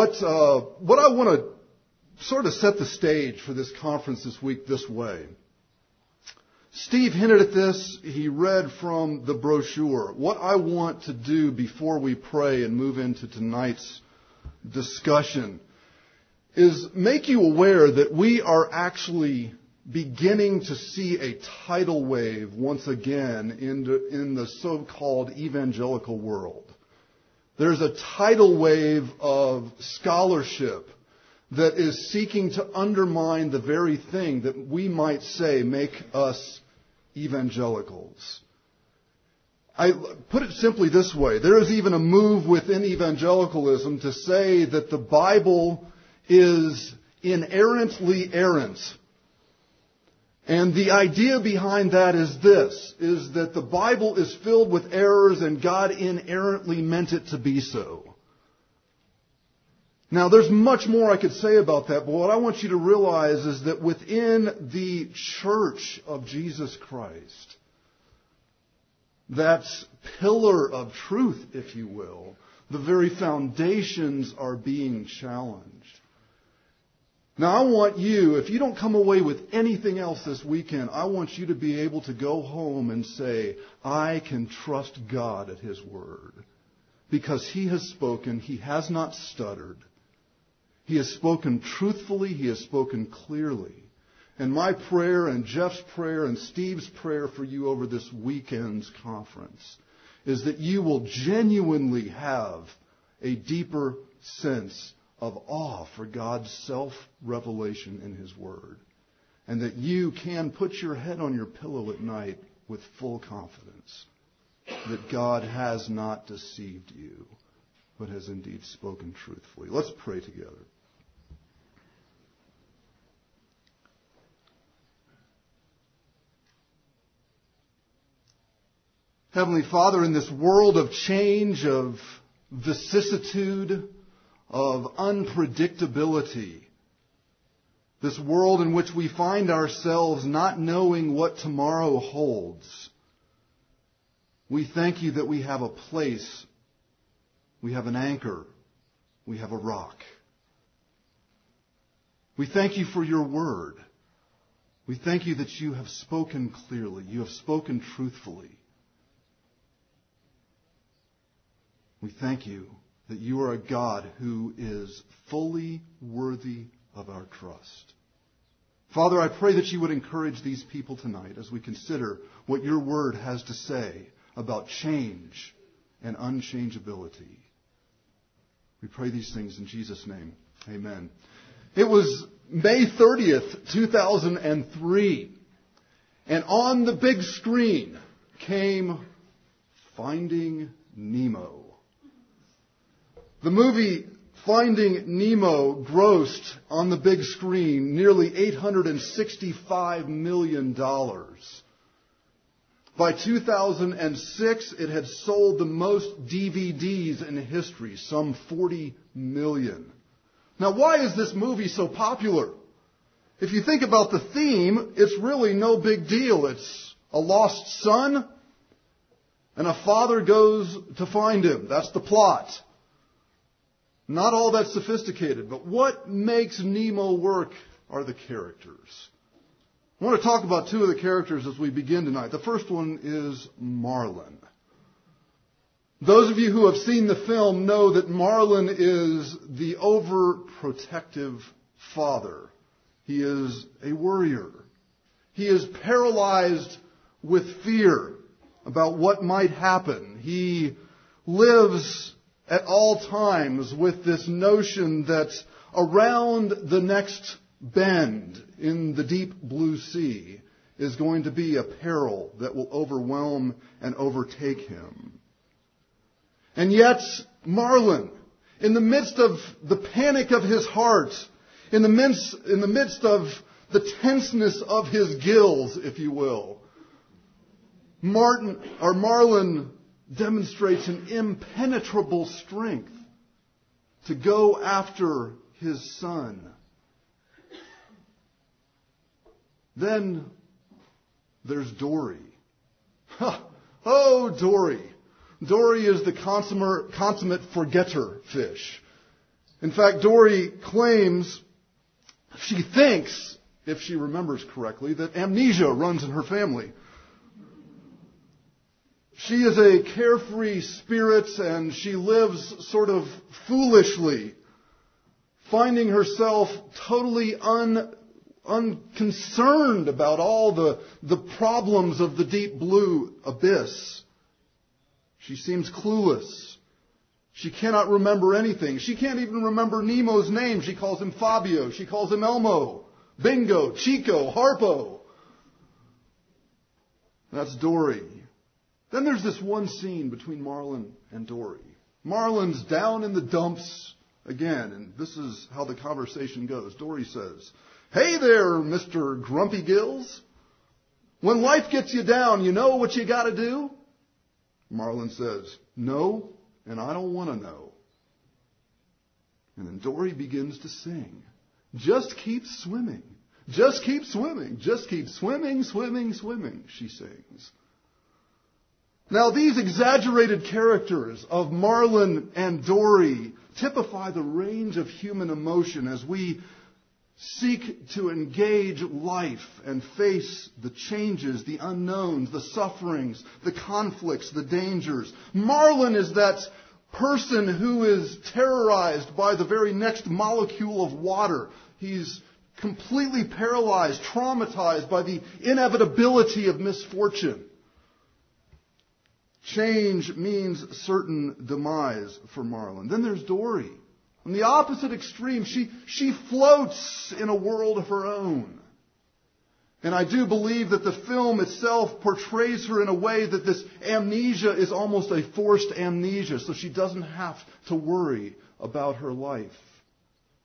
What, uh, what I want to sort of set the stage for this conference this week this way. Steve hinted at this. He read from the brochure. What I want to do before we pray and move into tonight's discussion is make you aware that we are actually beginning to see a tidal wave once again in the, in the so-called evangelical world. There's a tidal wave of scholarship that is seeking to undermine the very thing that we might say make us evangelicals. I put it simply this way. There is even a move within evangelicalism to say that the Bible is inerrantly errant. And the idea behind that is this, is that the Bible is filled with errors and God inerrantly meant it to be so. Now there's much more I could say about that, but what I want you to realize is that within the church of Jesus Christ, that pillar of truth, if you will, the very foundations are being challenged. Now, I want you, if you don't come away with anything else this weekend, I want you to be able to go home and say, I can trust God at His Word. Because He has spoken, He has not stuttered. He has spoken truthfully, He has spoken clearly. And my prayer and Jeff's prayer and Steve's prayer for you over this weekend's conference is that you will genuinely have a deeper sense of awe for God's self-revelation in His Word. And that you can put your head on your pillow at night with full confidence that God has not deceived you, but has indeed spoken truthfully. Let's pray together. Heavenly Father, in this world of change, of vicissitude, of unpredictability. This world in which we find ourselves not knowing what tomorrow holds. We thank you that we have a place, we have an anchor, we have a rock. We thank you for your word. We thank you that you have spoken clearly, you have spoken truthfully. We thank you that you are a God who is fully worthy of our trust. Father, I pray that you would encourage these people tonight as we consider what your word has to say about change and unchangeability. We pray these things in Jesus' name. Amen. It was May 30th, 2003, and on the big screen came Finding Nemo. The movie Finding Nemo grossed on the big screen nearly $865 million. By 2006, it had sold the most DVDs in history, some 40 million. Now, why is this movie so popular? If you think about the theme, it's really no big deal. It's a lost son, and a father goes to find him. That's the plot. Not all that sophisticated, but what makes Nemo work are the characters. I want to talk about two of the characters as we begin tonight. The first one is Marlin. Those of you who have seen the film know that Marlin is the overprotective father. He is a worrier. He is paralyzed with fear about what might happen. He lives at all times with this notion that around the next bend in the deep blue sea is going to be a peril that will overwhelm and overtake him. And yet, Marlin, in the midst of the panic of his heart, in the midst, in the midst of the tenseness of his gills, if you will, Martin, or Marlin demonstrates an impenetrable strength to go after his son. Then there's Dory. oh, Dory. Dory is the consummate forgetter fish. In fact, Dory claims, she thinks, if she remembers correctly, that amnesia runs in her family. She is a carefree spirit and she lives sort of foolishly, finding herself totally un, unconcerned about all the, the problems of the deep blue abyss. She seems clueless. She cannot remember anything. She can't even remember Nemo's name. She calls him Fabio. She calls him Elmo, Bingo, Chico, Harpo. That's Dory. Then there's this one scene between Marlin and Dory. Marlin's down in the dumps again, and this is how the conversation goes. Dory says, Hey there, Mr. Grumpy Gills. When life gets you down, you know what you gotta do? Marlin says, No, and I don't want to know. And then Dory begins to sing. Just keep swimming. Just keep swimming. Just keep swimming, swimming, swimming, she sings. Now, these exaggerated characters of Marlin and Dory typify the range of human emotion as we seek to engage life and face the changes, the unknowns, the sufferings, the conflicts, the dangers. Marlin is that person who is terrorized by the very next molecule of water. He's completely paralyzed, traumatized by the inevitability of misfortune. Change means certain demise for Marlin. Then there's Dory. On the opposite extreme, she, she floats in a world of her own. And I do believe that the film itself portrays her in a way that this amnesia is almost a forced amnesia, so she doesn't have to worry about her life,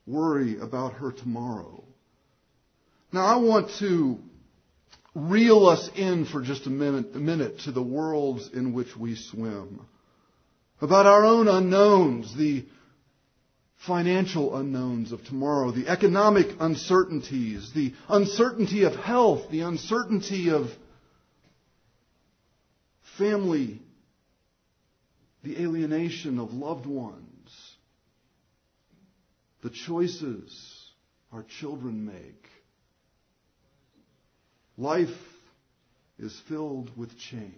worry about her tomorrow. Now I want to reel us in for just a minute, a minute to the worlds in which we swim. About our own unknowns, the financial unknowns of tomorrow, the economic uncertainties, the uncertainty of health, the uncertainty of family, the alienation of loved ones, the choices our children make. Life is filled with change.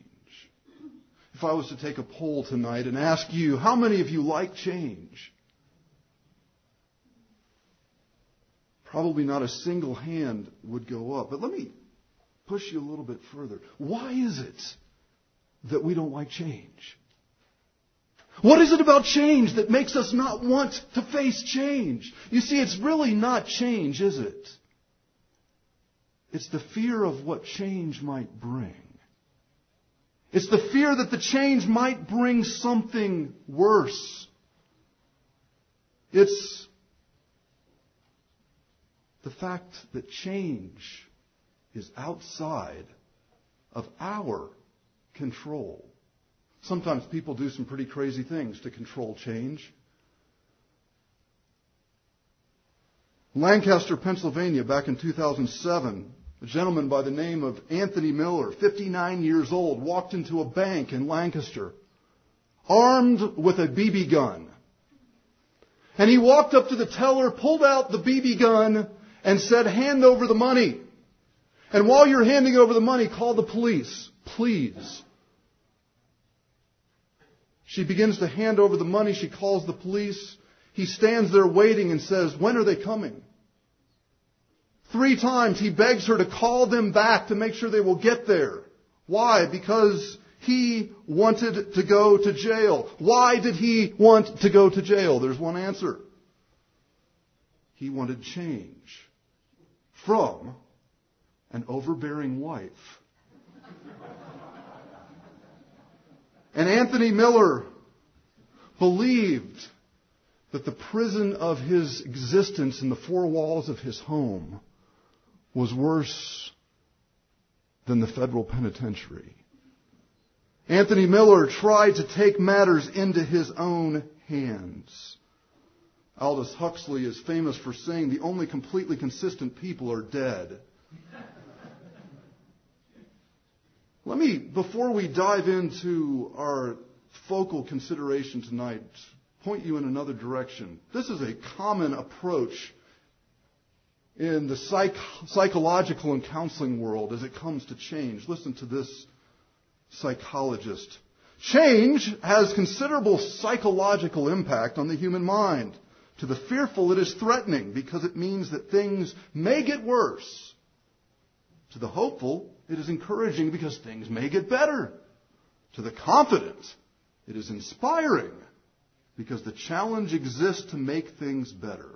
If I was to take a poll tonight and ask you, how many of you like change? probably not a single hand would go up. But let me push you a little bit further. Why is it that we don't like change? What is it about change that makes us not want to face change? You see, it's really not change, is it? It's the fear of what change might bring. It's the fear that the change might bring something worse. It's the fact that change is outside of our control. Sometimes people do some pretty crazy things to control change. Lancaster, Pennsylvania, back in 2007, a gentleman by the name of Anthony Miller, 59 years old, walked into a bank in Lancaster, armed with a BB gun. And he walked up to the teller, pulled out the BB gun, and said, hand over the money. And while you're handing over the money, call the police, please. She begins to hand over the money. She calls the police. He stands there waiting and says, when are they coming? Three times he begs her to call them back to make sure they will get there. Why? Because he wanted to go to jail. Why did he want to go to jail? There's one answer. He wanted change from an overbearing wife. and Anthony Miller believed that the prison of his existence in the four walls of his home was worse than the federal penitentiary. Anthony Miller tried to take matters into his own hands. Aldous Huxley is famous for saying the only completely consistent people are dead. Let me, before we dive into our focal consideration tonight, point you in another direction. This is a common approach in the psych- psychological and counseling world as it comes to change. Listen to this psychologist. Change has considerable psychological impact on the human mind. To the fearful, it is threatening because it means that things may get worse. To the hopeful, it is encouraging because things may get better. To the confident, it is inspiring because the challenge exists to make things better.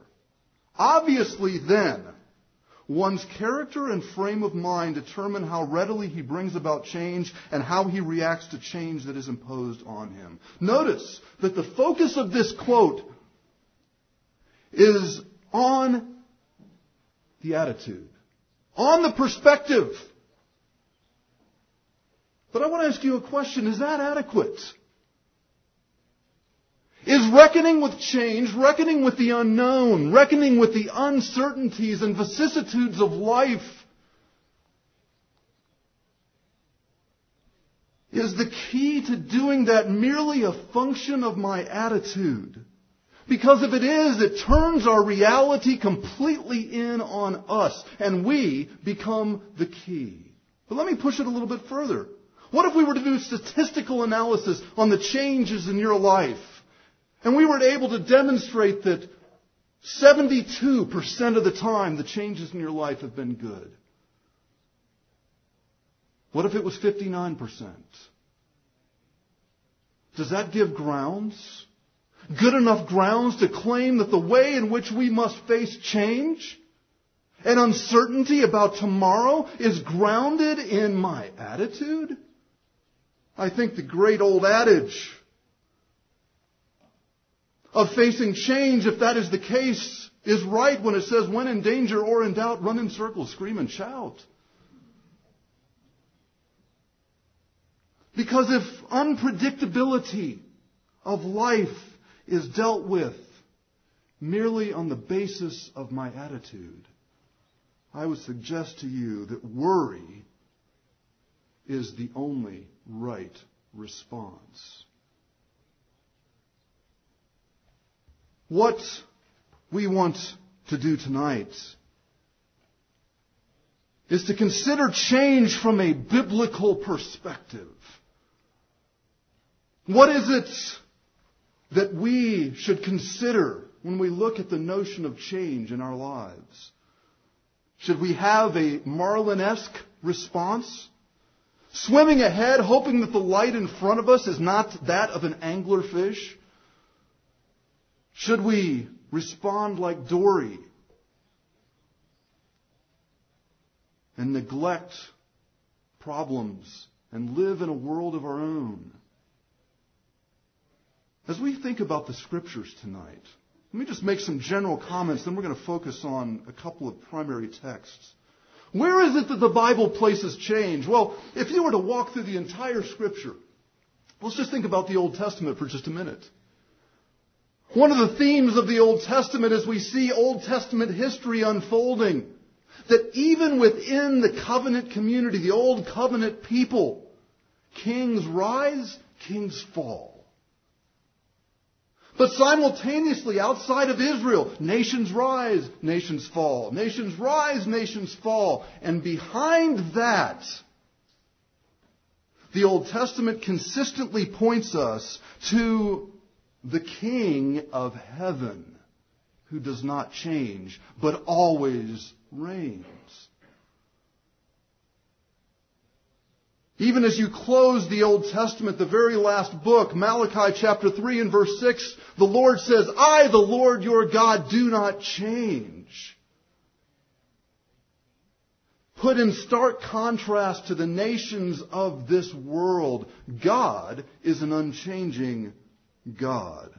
Obviously, then, one's character and frame of mind determine how readily he brings about change and how he reacts to change that is imposed on him. Notice that the focus of this quote is on the attitude, on the perspective. But I want to ask you a question. Is that adequate? Is reckoning with change, reckoning with the unknown, reckoning with the uncertainties and vicissitudes of life, is the key to doing that merely a function of my attitude? Because if it is, it turns our reality completely in on us, and we become the key. But let me push it a little bit further. What if we were to do statistical analysis on the changes in your life? And we were able to demonstrate that 72% of the time the changes in your life have been good. What if it was 59%? Does that give grounds? Good enough grounds to claim that the way in which we must face change and uncertainty about tomorrow is grounded in my attitude? I think the great old adage of facing change, if that is the case, is right when it says, when in danger or in doubt, run in circles, scream and shout. Because if unpredictability of life is dealt with merely on the basis of my attitude, I would suggest to you that worry is the only right response. What we want to do tonight is to consider change from a biblical perspective. What is it that we should consider when we look at the notion of change in our lives? Should we have a Marlin-esque response? Swimming ahead, hoping that the light in front of us is not that of an anglerfish? Should we respond like Dory and neglect problems and live in a world of our own? As we think about the scriptures tonight, let me just make some general comments, then we're going to focus on a couple of primary texts. Where is it that the Bible places change? Well, if you were to walk through the entire scripture, let's just think about the Old Testament for just a minute. One of the themes of the Old Testament is we see Old Testament history unfolding. That even within the covenant community, the old covenant people, kings rise, kings fall. But simultaneously, outside of Israel, nations rise, nations fall. Nations rise, nations fall. And behind that, the Old Testament consistently points us to the King of heaven who does not change, but always reigns. Even as you close the Old Testament, the very last book, Malachi chapter 3 and verse 6, the Lord says, I, the Lord your God, do not change. put in stark contrast to the nations of this world, God is an unchanging God.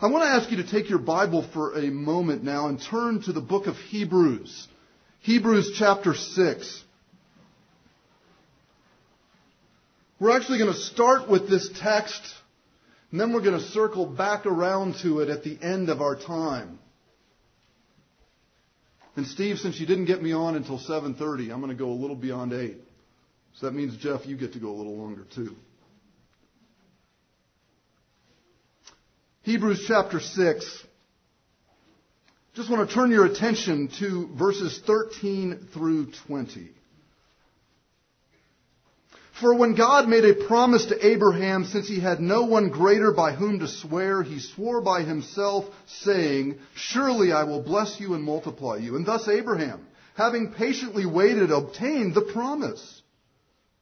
I want to ask you to take your Bible for a moment now and turn to the book of Hebrews. Hebrews chapter 6. We're actually going to start with this text, and then we're going to circle back around to it at the end of our time. And Steve, since you didn't get me on until 7:30, I'm going to go a little beyond 8. So that means Jeff, you get to go a little longer too. Hebrews chapter 6. Just want to turn your attention to verses 13 through 20. For when God made a promise to Abraham, since he had no one greater by whom to swear, he swore by himself, saying, Surely I will bless you and multiply you. And thus Abraham, having patiently waited, obtained the promise.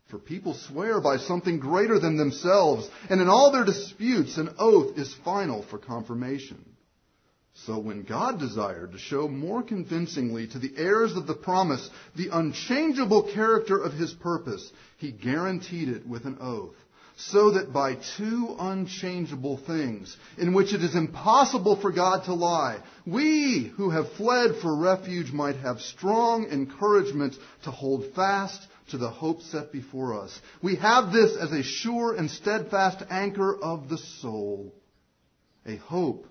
For people swear by something greater than themselves, and in all their disputes an oath is final for confirmation. So when God desired to show more convincingly to the heirs of the promise the unchangeable character of his purpose, he guaranteed it with an oath, so that by two unchangeable things, in which it is impossible for God to lie, we who have fled for refuge might have strong encouragement to hold fast to the hope set before us. We have this as a sure and steadfast anchor of the soul, a hope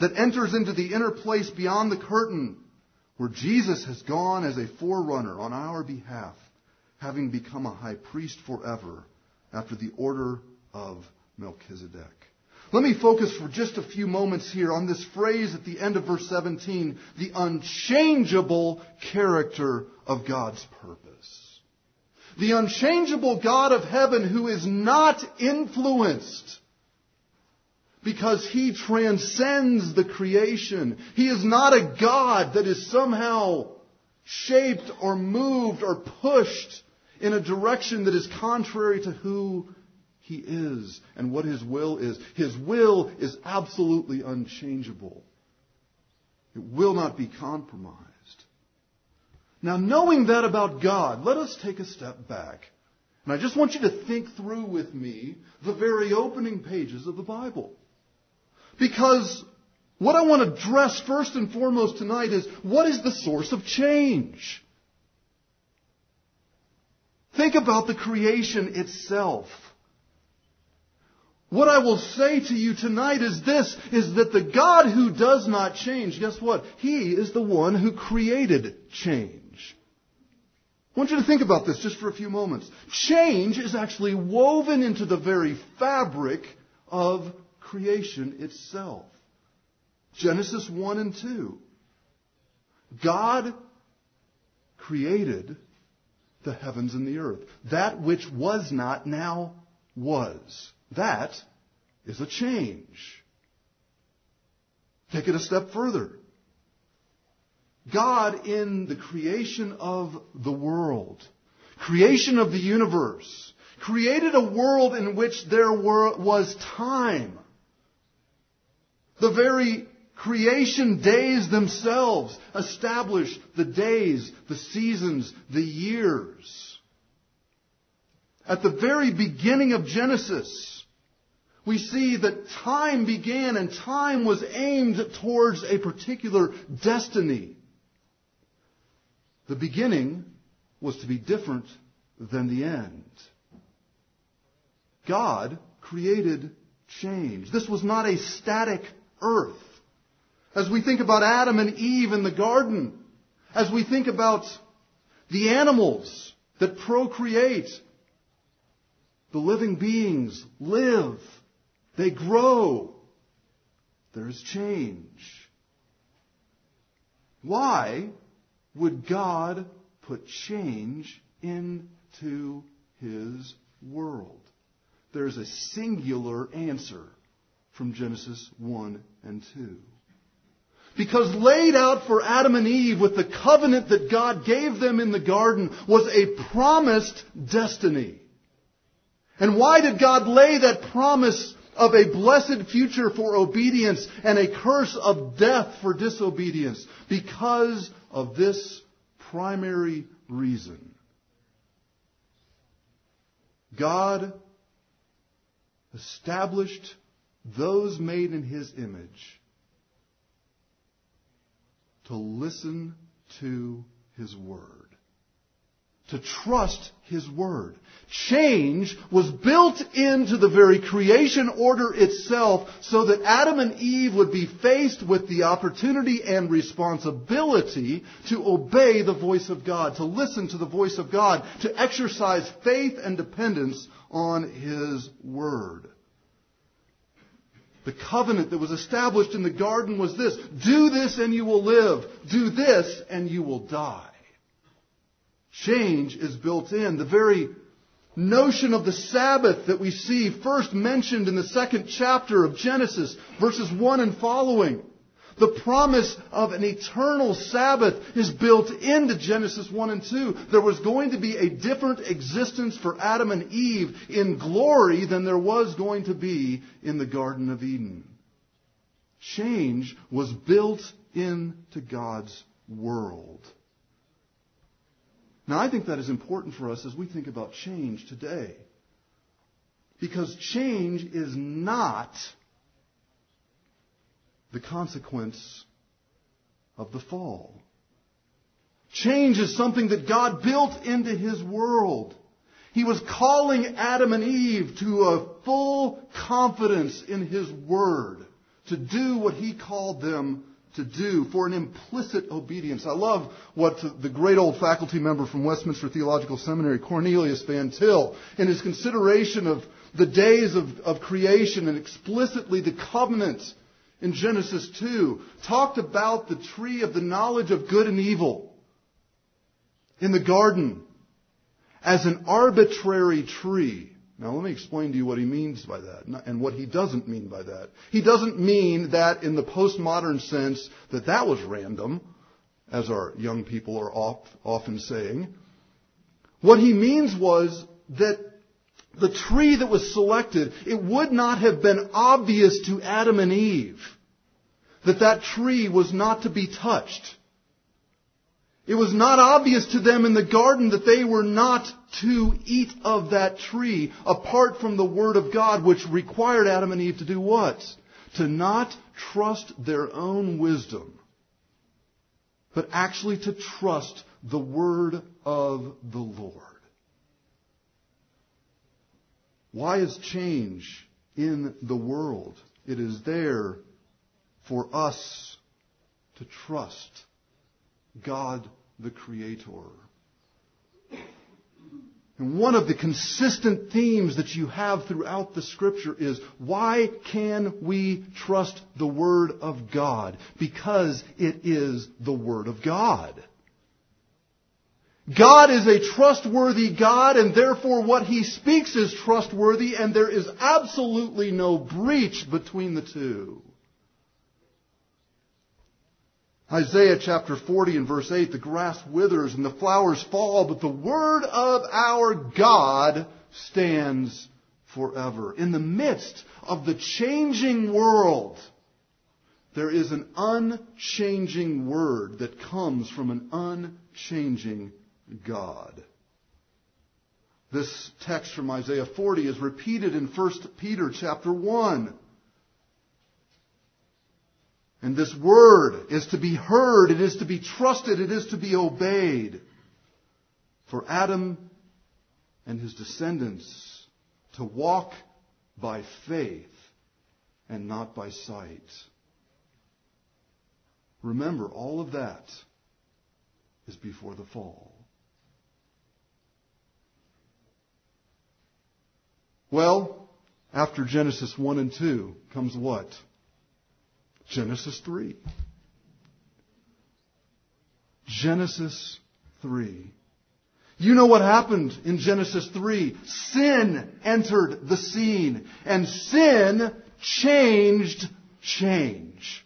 that enters into the inner place beyond the curtain, where Jesus has gone as a forerunner on our behalf, having become a high priest forever after the order of Melchizedek. Let me focus for just a few moments here on this phrase at the end of verse 17, the unchangeable character of God's purpose. The unchangeable God of heaven who is not influenced because he transcends the creation. He is not a God that is somehow shaped or moved or pushed in a direction that is contrary to who he is and what his will is. His will is absolutely unchangeable. It will not be compromised. Now, knowing that about God, let us take a step back. And I just want you to think through with me the very opening pages of the Bible. Because what I want to address first and foremost tonight is what is the source of change? Think about the creation itself. What I will say to you tonight is this, is that the God who does not change, guess what? He is the one who created change. I want you to think about this just for a few moments. Change is actually woven into the very fabric of creation itself. Genesis 1 and 2. God created the heavens and the earth. That which was not now was. That is a change. Take it a step further. God in the creation of the world, creation of the universe, created a world in which there were, was time. The very creation days themselves establish the days, the seasons, the years. At the very beginning of Genesis, we see that time began and time was aimed towards a particular destiny. The beginning was to be different than the end. God created change. This was not a static earth. As we think about Adam and Eve in the garden, as we think about the animals that procreate, the living beings live, they grow, there is change. Why would God put change into his world? There's a singular answer from Genesis 1 and 2. Because laid out for Adam and Eve with the covenant that God gave them in the garden was a promised destiny. And why did God lay that promise of a blessed future for obedience and a curse of death for disobedience? Because of this primary reason. God established those made in his image to listen to his word to trust His Word. Change was built into the very creation order itself so that Adam and Eve would be faced with the opportunity and responsibility to obey the voice of God, to listen to the voice of God, to exercise faith and dependence on His Word. The covenant that was established in the garden was this do this and you will live, do this and you will die. Change is built in. The very notion of the Sabbath that we see first mentioned in the second chapter of Genesis, verses 1 and following. The promise of an eternal Sabbath is built into Genesis 1 and 2. There was going to be a different existence for Adam and Eve in glory than there was going to be in the Garden of Eden. Change was built into God's world. Now, I think that is important for us as we think about change today. Because change is not the consequence of the fall. Change is something that God built into His world. He was calling Adam and Eve to a full confidence in His Word, to do what He called them to do for an implicit obedience. I love what the great old faculty member from Westminster Theological Seminary, Cornelius Van Til, in his consideration of the days of, of creation and explicitly the covenant in Genesis 2, talked about the tree of the knowledge of good and evil in the garden as an arbitrary tree now let me explain to you what he means by that and what he doesn't mean by that. He doesn't mean that in the postmodern sense that that was random, as our young people are often saying. What he means was that the tree that was selected, it would not have been obvious to Adam and Eve that that tree was not to be touched. It was not obvious to them in the garden that they were not to eat of that tree apart from the Word of God, which required Adam and Eve to do what? To not trust their own wisdom, but actually to trust the Word of the Lord. Why is change in the world? It is there for us to trust God the Creator. And one of the consistent themes that you have throughout the scripture is why can we trust the Word of God? Because it is the Word of God. God is a trustworthy God and therefore what He speaks is trustworthy and there is absolutely no breach between the two. Isaiah chapter 40 and verse 8, the grass withers and the flowers fall, but the word of our God stands forever. In the midst of the changing world, there is an unchanging word that comes from an unchanging God. This text from Isaiah 40 is repeated in 1 Peter chapter 1. And this word is to be heard, it is to be trusted, it is to be obeyed. For Adam and his descendants to walk by faith and not by sight. Remember, all of that is before the fall. Well, after Genesis 1 and 2 comes what? Genesis 3. Genesis 3. You know what happened in Genesis 3. Sin entered the scene, and sin changed change.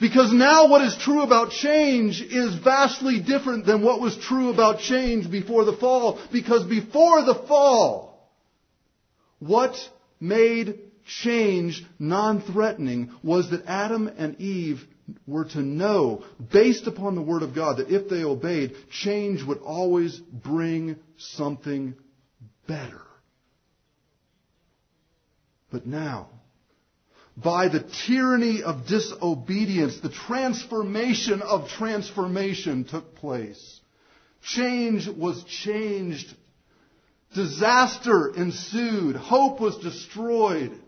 Because now what is true about change is vastly different than what was true about change before the fall. Because before the fall, what made change non threatening was that Adam and Eve were to know, based upon the Word of God, that if they obeyed, change would always bring something better. But now, by the tyranny of disobedience, the transformation of transformation took place. Change was changed. Disaster ensued. Hope was destroyed.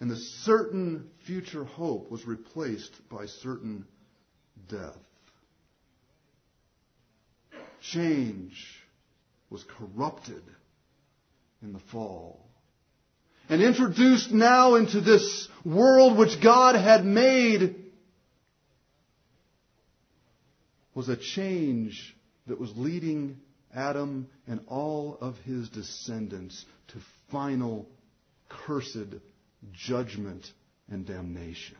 And the certain future hope was replaced by certain death. Change was corrupted in the fall. And introduced now into this world which God had made was a change that was leading Adam and all of his descendants to final cursed judgment and damnation.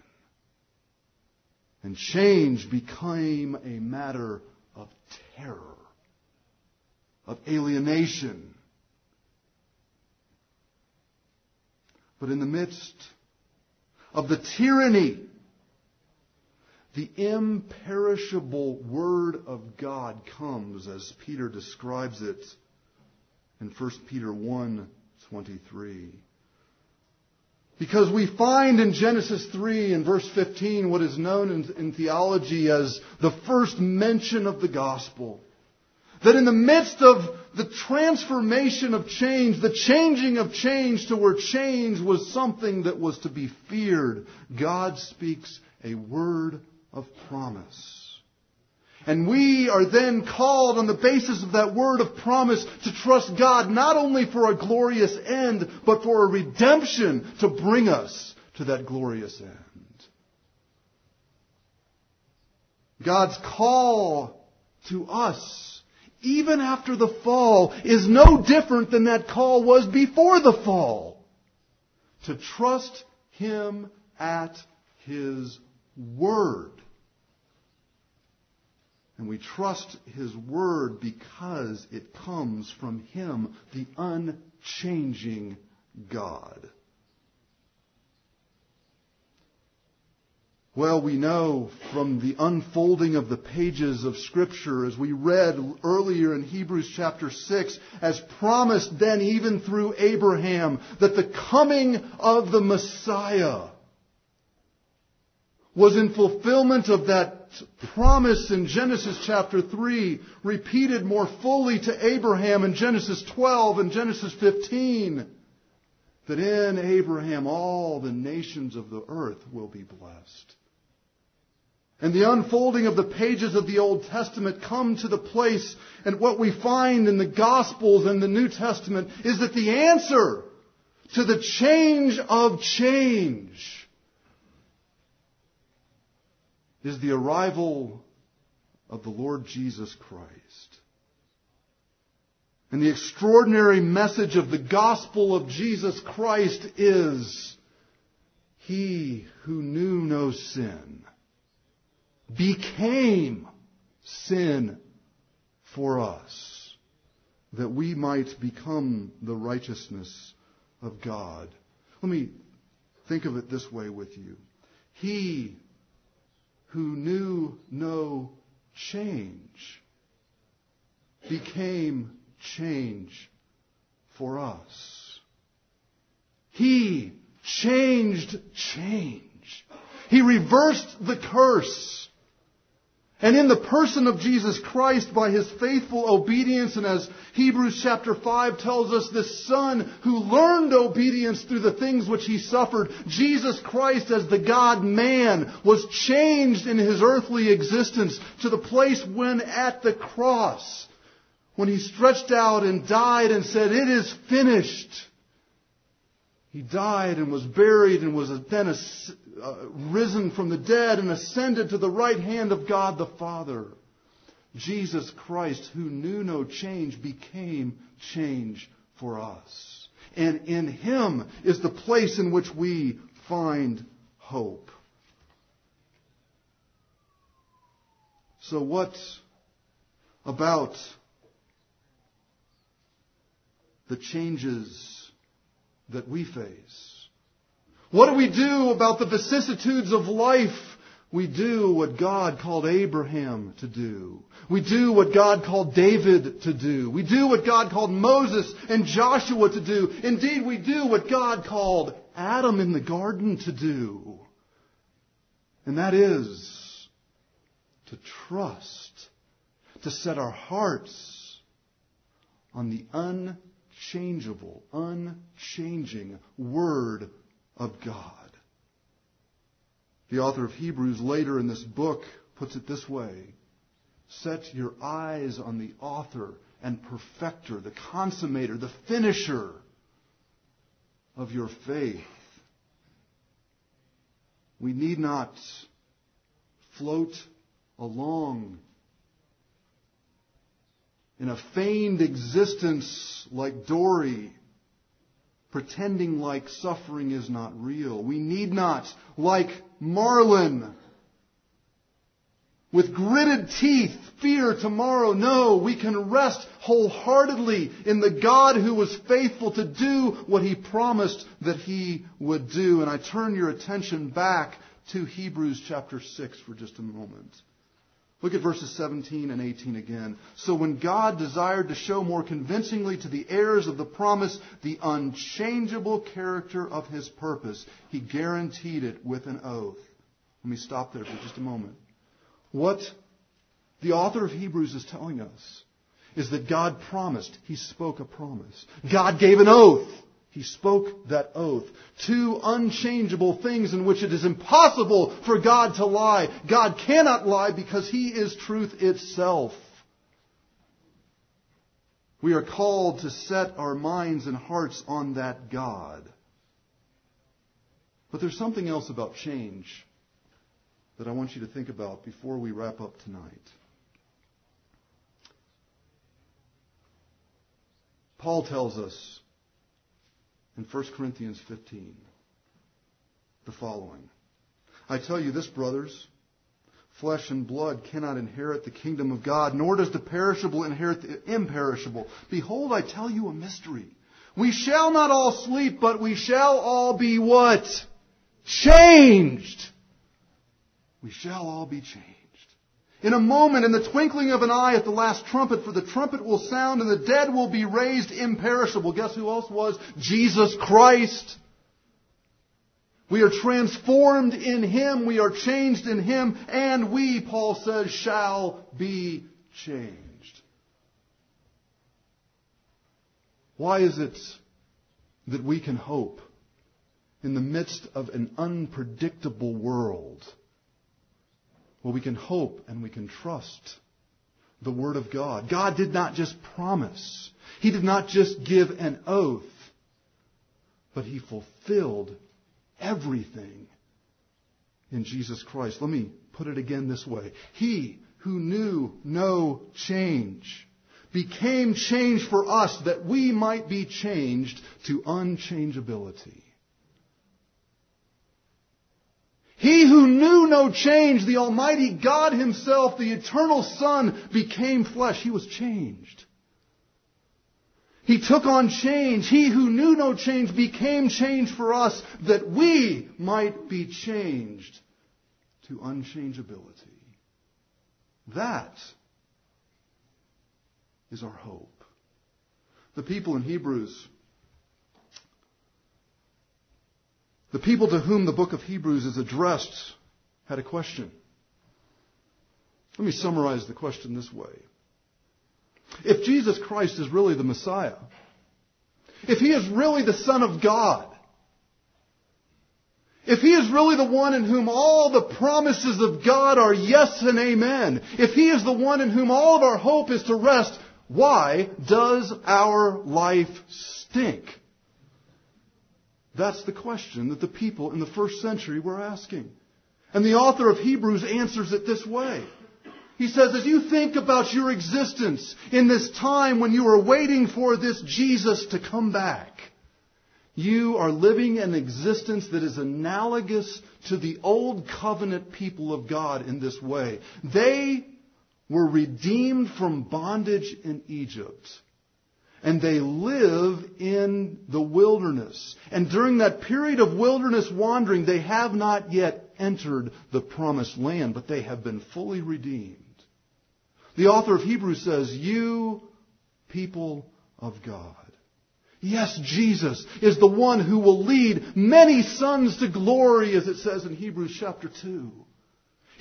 And change became a matter of terror, of alienation. But in the midst of the tyranny, the imperishable Word of God comes as Peter describes it in 1 Peter 1 23. Because we find in Genesis 3 and verse 15 what is known in, in, theology as the first mention of the gospel. That in the midst of the transformation of change, the changing of change to where change was something that was to be feared, God speaks a word of promise. And we are then called on the basis of that word of promise to trust God not only for a glorious end, but for a redemption to bring us to that glorious end. God's call to us, even after the fall, is no different than that call was before the fall. To trust Him at His word. And we trust His Word because it comes from Him, the unchanging God. Well, we know from the unfolding of the pages of Scripture, as we read earlier in Hebrews chapter 6, as promised then even through Abraham, that the coming of the Messiah was in fulfillment of that promise in Genesis chapter 3, repeated more fully to Abraham in Genesis 12 and Genesis 15, that in Abraham all the nations of the earth will be blessed. And the unfolding of the pages of the Old Testament come to the place, and what we find in the Gospels and the New Testament is that the answer to the change of change is the arrival of the Lord Jesus Christ. And the extraordinary message of the gospel of Jesus Christ is He who knew no sin became sin for us that we might become the righteousness of God. Let me think of it this way with you. He who knew no change became change for us. He changed change. He reversed the curse and in the person of Jesus Christ, by his faithful obedience, and as Hebrews chapter 5 tells us, this Son who learned obedience through the things which he suffered, Jesus Christ as the God man was changed in his earthly existence to the place when at the cross, when he stretched out and died and said, It is finished. He died and was buried and was then uh, risen from the dead and ascended to the right hand of God the Father. Jesus Christ, who knew no change, became change for us. And in Him is the place in which we find hope. So, what about the changes that we face? What do we do about the vicissitudes of life? We do what God called Abraham to do. We do what God called David to do. We do what God called Moses and Joshua to do. Indeed, we do what God called Adam in the garden to do. And that is to trust, to set our hearts on the unchangeable, unchanging Word of God. The author of Hebrews later in this book puts it this way Set your eyes on the author and perfecter, the consummator, the finisher of your faith. We need not float along in a feigned existence like Dory pretending like suffering is not real. We need not, like Marlin, with gritted teeth, fear tomorrow. No, we can rest wholeheartedly in the God who was faithful to do what he promised that he would do. And I turn your attention back to Hebrews chapter 6 for just a moment. Look at verses 17 and 18 again. So when God desired to show more convincingly to the heirs of the promise the unchangeable character of his purpose, he guaranteed it with an oath. Let me stop there for just a moment. What the author of Hebrews is telling us is that God promised. He spoke a promise. God gave an oath. He spoke that oath. Two unchangeable things in which it is impossible for God to lie. God cannot lie because He is truth itself. We are called to set our minds and hearts on that God. But there's something else about change that I want you to think about before we wrap up tonight. Paul tells us in 1 Corinthians 15 the following I tell you this, brothers. Flesh and blood cannot inherit the kingdom of God, nor does the perishable inherit the imperishable. Behold, I tell you a mystery. We shall not all sleep, but we shall all be what? Changed. We shall all be changed. In a moment, in the twinkling of an eye at the last trumpet, for the trumpet will sound and the dead will be raised imperishable. Guess who else was? Jesus Christ. We are transformed in Him, we are changed in Him, and we, Paul says, shall be changed. Why is it that we can hope in the midst of an unpredictable world? Well, we can hope and we can trust the Word of God. God did not just promise. He did not just give an oath, but He fulfilled everything in Jesus Christ. Let me put it again this way. He who knew no change became change for us that we might be changed to unchangeability. He who knew no change, the Almighty God Himself, the eternal Son, became flesh. He was changed. He took on change. He who knew no change became change for us that we might be changed to unchangeability. That is our hope. The people in Hebrews The people to whom the book of Hebrews is addressed had a question. Let me summarize the question this way. If Jesus Christ is really the Messiah, if he is really the Son of God, if he is really the one in whom all the promises of God are yes and amen, if he is the one in whom all of our hope is to rest, why does our life stink? That's the question that the people in the first century were asking. And the author of Hebrews answers it this way. He says, as you think about your existence in this time when you are waiting for this Jesus to come back, you are living an existence that is analogous to the old covenant people of God in this way. They were redeemed from bondage in Egypt. And they live in the wilderness. And during that period of wilderness wandering, they have not yet entered the promised land, but they have been fully redeemed. The author of Hebrews says, You people of God. Yes, Jesus is the one who will lead many sons to glory, as it says in Hebrews chapter 2.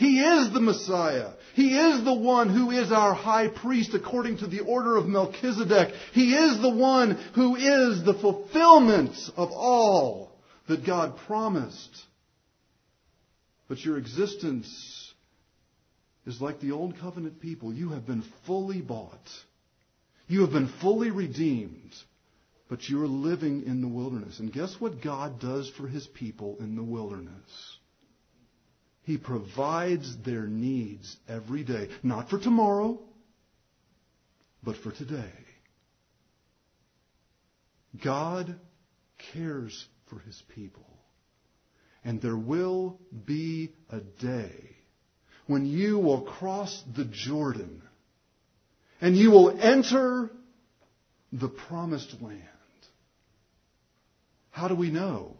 He is the Messiah. He is the one who is our high priest according to the order of Melchizedek. He is the one who is the fulfillment of all that God promised. But your existence is like the old covenant people. You have been fully bought. You have been fully redeemed. But you are living in the wilderness. And guess what God does for his people in the wilderness? He provides their needs every day. Not for tomorrow, but for today. God cares for his people. And there will be a day when you will cross the Jordan and you will enter the promised land. How do we know?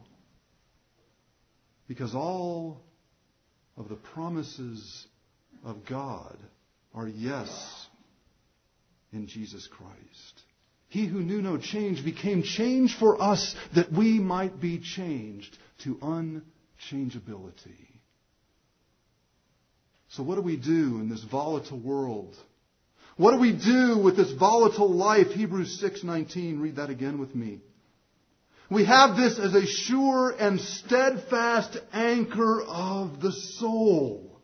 Because all of the promises of God are yes in Jesus Christ. He who knew no change became change for us that we might be changed to unchangeability. So what do we do in this volatile world? What do we do with this volatile life? Hebrews 6:19, read that again with me. We have this as a sure and steadfast anchor of the soul.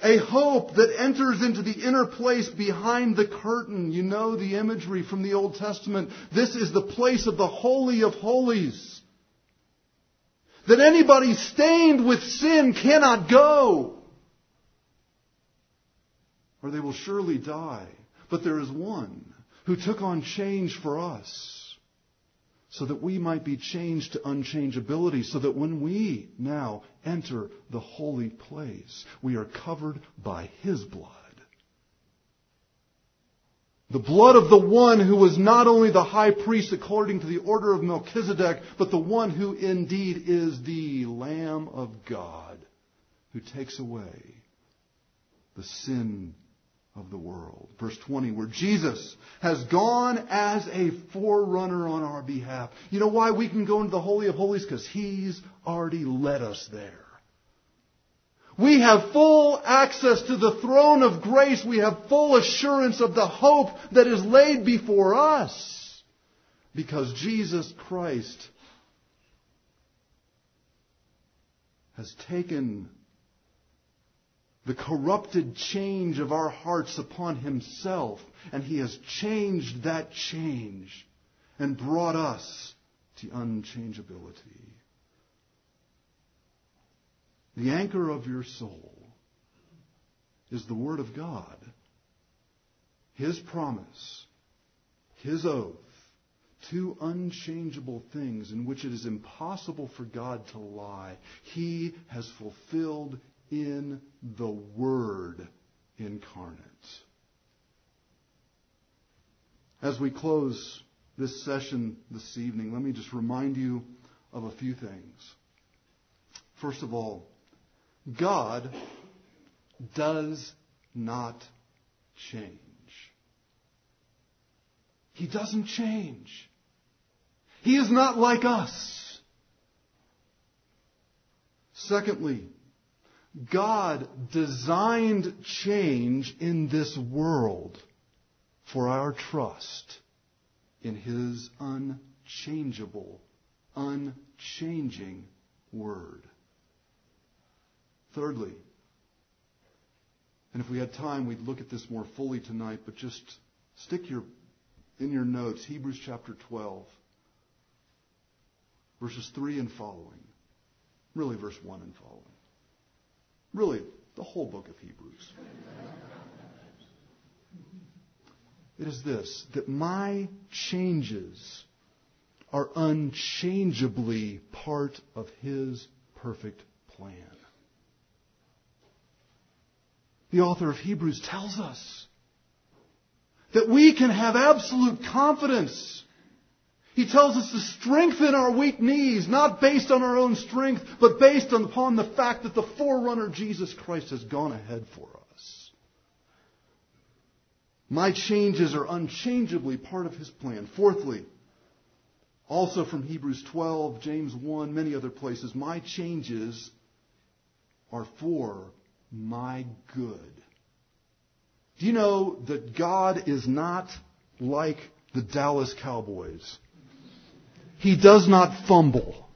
A hope that enters into the inner place behind the curtain. You know the imagery from the Old Testament. This is the place of the Holy of Holies. That anybody stained with sin cannot go. Or they will surely die. But there is one who took on change for us so that we might be changed to unchangeability, so that when we now enter the holy place, we are covered by His blood. The blood of the one who was not only the high priest according to the order of Melchizedek, but the one who indeed is the Lamb of God who takes away the sin of the world. Verse 20, where Jesus has gone as a forerunner on our behalf. You know why we can go into the Holy of Holies? Because He's already led us there. We have full access to the throne of grace. We have full assurance of the hope that is laid before us. Because Jesus Christ has taken the corrupted change of our hearts upon himself, and he has changed that change and brought us to unchangeability. The anchor of your soul is the Word of God, His promise, His oath, two unchangeable things in which it is impossible for God to lie. He has fulfilled in the Word incarnate. As we close this session this evening, let me just remind you of a few things. First of all, God does not change. He doesn't change. He is not like us. Secondly, God designed change in this world for our trust in His unchangeable, unchanging Word. Thirdly, and if we had time, we'd look at this more fully tonight, but just stick your, in your notes, Hebrews chapter 12, verses 3 and following. Really, verse 1 and following. Really, the whole book of Hebrews. It is this that my changes are unchangeably part of His perfect plan. The author of Hebrews tells us that we can have absolute confidence. He tells us to strengthen our weak knees, not based on our own strength, but based upon the fact that the forerunner Jesus Christ has gone ahead for us. My changes are unchangeably part of his plan. Fourthly, also from Hebrews 12, James 1, many other places, my changes are for my good. Do you know that God is not like the Dallas Cowboys? He does not fumble.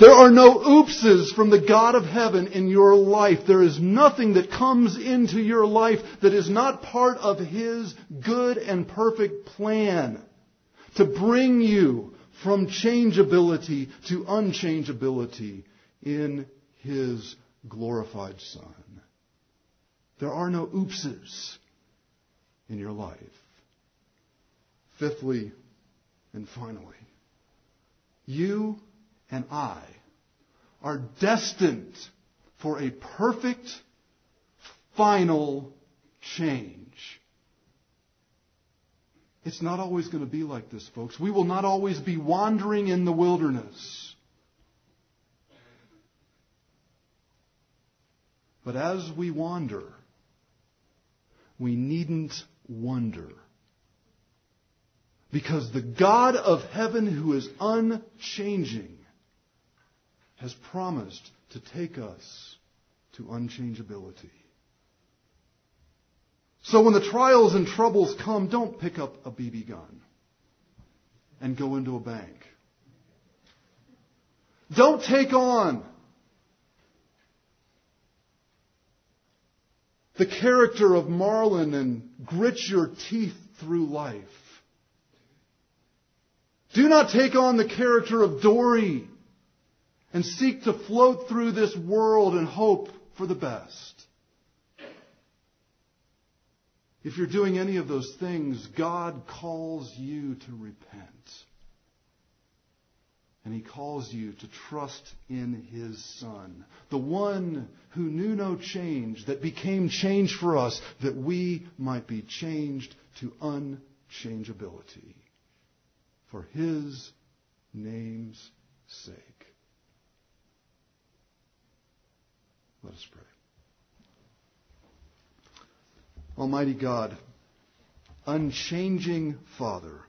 There are no oopses from the God of heaven in your life. There is nothing that comes into your life that is not part of His good and perfect plan to bring you from changeability to unchangeability in His glorified Son. There are no oopses in your life. Fifthly and finally, you and I are destined for a perfect final change. It's not always going to be like this, folks. We will not always be wandering in the wilderness. But as we wander, we needn't wonder. Because the God of heaven, who is unchanging, has promised to take us to unchangeability. So when the trials and troubles come, don't pick up a BB gun and go into a bank. Don't take on the character of Marlin and grit your teeth through life. Do not take on the character of Dory and seek to float through this world and hope for the best. If you're doing any of those things, God calls you to repent. And he calls you to trust in his Son, the one who knew no change, that became change for us, that we might be changed to unchangeability for his name's sake. Let us pray. Almighty God, unchanging Father,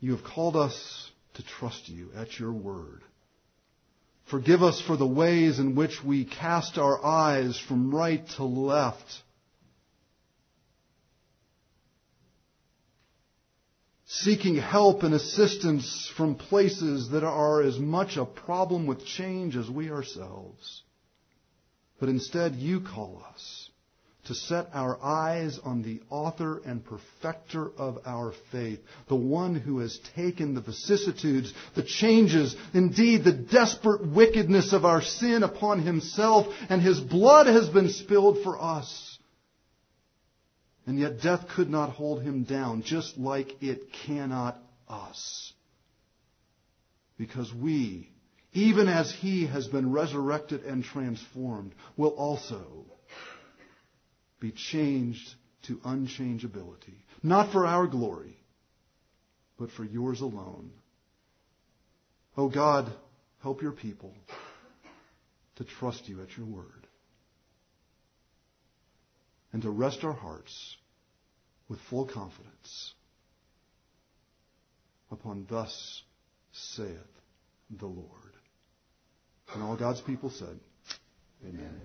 you have called us to trust you at your word. Forgive us for the ways in which we cast our eyes from right to left. Seeking help and assistance from places that are as much a problem with change as we ourselves. But instead, you call us to set our eyes on the author and perfecter of our faith, the one who has taken the vicissitudes, the changes, indeed the desperate wickedness of our sin upon himself, and his blood has been spilled for us. And yet death could not hold him down, just like it cannot us. Because we, even as he has been resurrected and transformed, will also be changed to unchangeability. Not for our glory, but for yours alone. Oh God, help your people to trust you at your word and to rest our hearts with full confidence upon thus saith the Lord. And all God's people said, Amen.